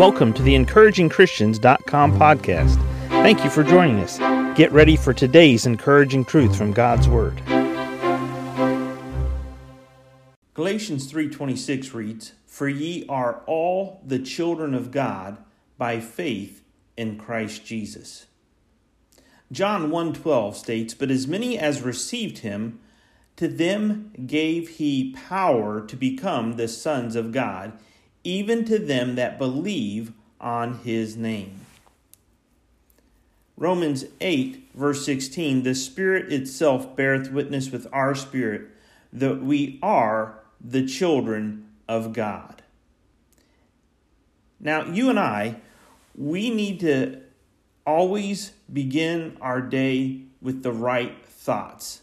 Welcome to the encouragingchristians.com podcast. Thank you for joining us. Get ready for today's encouraging truth from God's word. Galatians 3:26 reads, "For ye are all the children of God by faith in Christ Jesus." John 1:12 states, "But as many as received him, to them gave he power to become the sons of God, even to them that believe on his name. Romans 8, verse 16 The Spirit itself beareth witness with our spirit that we are the children of God. Now, you and I, we need to always begin our day with the right thoughts.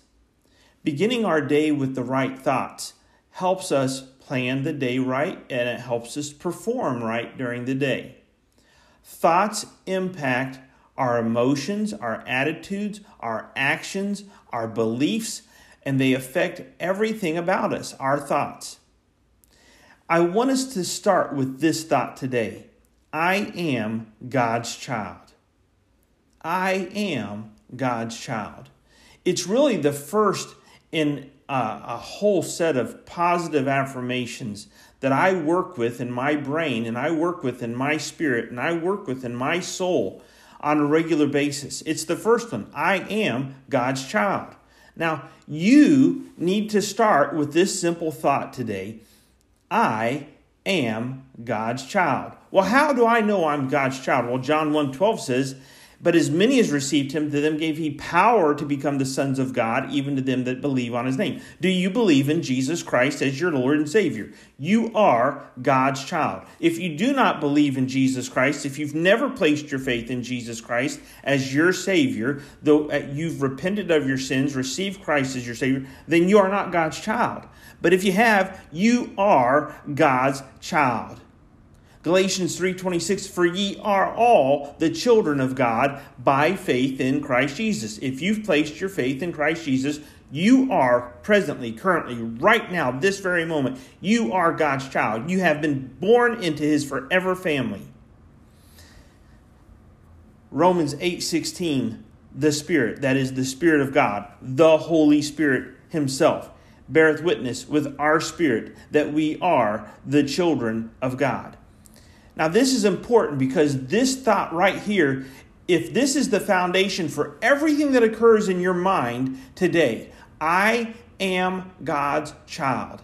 Beginning our day with the right thoughts helps us plan the day right and it helps us perform right during the day. Thoughts impact our emotions, our attitudes, our actions, our beliefs, and they affect everything about us, our thoughts. I want us to start with this thought today I am God's child. I am God's child. It's really the first in uh, a whole set of positive affirmations that I work with in my brain and I work with in my spirit and I work with in my soul on a regular basis. It's the first one I am God's child. Now, you need to start with this simple thought today I am God's child. Well, how do I know I'm God's child? Well, John 1 12 says, but as many as received him, to them gave he power to become the sons of God, even to them that believe on his name. Do you believe in Jesus Christ as your Lord and Savior? You are God's child. If you do not believe in Jesus Christ, if you've never placed your faith in Jesus Christ as your Savior, though uh, you've repented of your sins, received Christ as your Savior, then you are not God's child. But if you have, you are God's child. Galatians 3:26 For ye are all the children of God by faith in Christ Jesus. If you've placed your faith in Christ Jesus, you are presently, currently, right now, this very moment, you are God's child. You have been born into his forever family. Romans 8:16 The Spirit, that is the Spirit of God, the Holy Spirit himself, beareth witness with our spirit that we are the children of God. Now, this is important because this thought right here, if this is the foundation for everything that occurs in your mind today, I am God's child.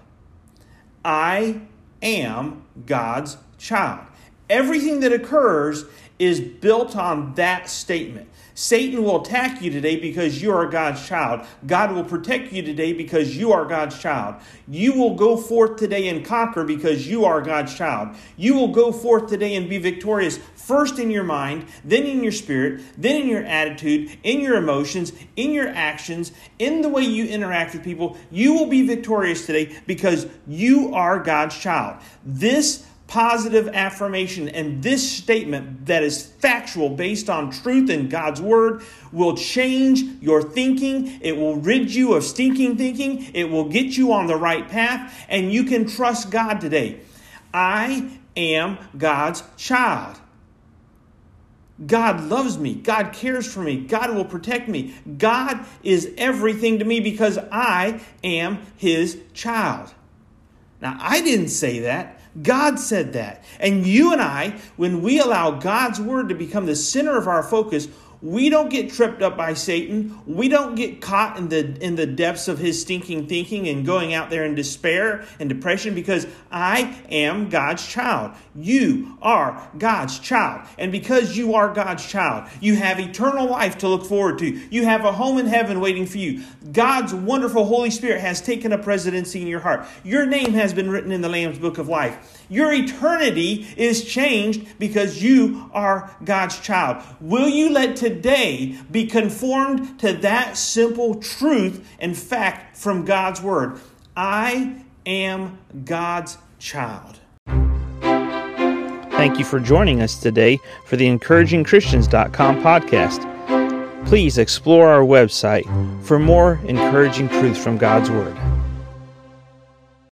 I am God's child. Everything that occurs is built on that statement. Satan will attack you today because you are God's child. God will protect you today because you are God's child. You will go forth today and conquer because you are God's child. You will go forth today and be victorious first in your mind, then in your spirit, then in your attitude, in your emotions, in your actions, in the way you interact with people. You will be victorious today because you are God's child. This positive affirmation and this statement that is factual based on truth in God's word will change your thinking. It will rid you of stinking thinking. It will get you on the right path and you can trust God today. I am God's child. God loves me. God cares for me. God will protect me. God is everything to me because I am his child. Now, I didn't say that. God said that. And you and I, when we allow God's word to become the center of our focus, we don't get tripped up by Satan. We don't get caught in the in the depths of his stinking thinking and going out there in despair and depression because I am God's child. You are God's child. And because you are God's child, you have eternal life to look forward to. You have a home in heaven waiting for you. God's wonderful Holy Spirit has taken a presidency in your heart. Your name has been written in the Lamb's book of life. Your eternity is changed because you are God's child. Will you let today be conformed to that simple truth and fact from God's Word? I am God's child. Thank you for joining us today for the encouragingchristians.com podcast. Please explore our website for more encouraging truths from God's Word.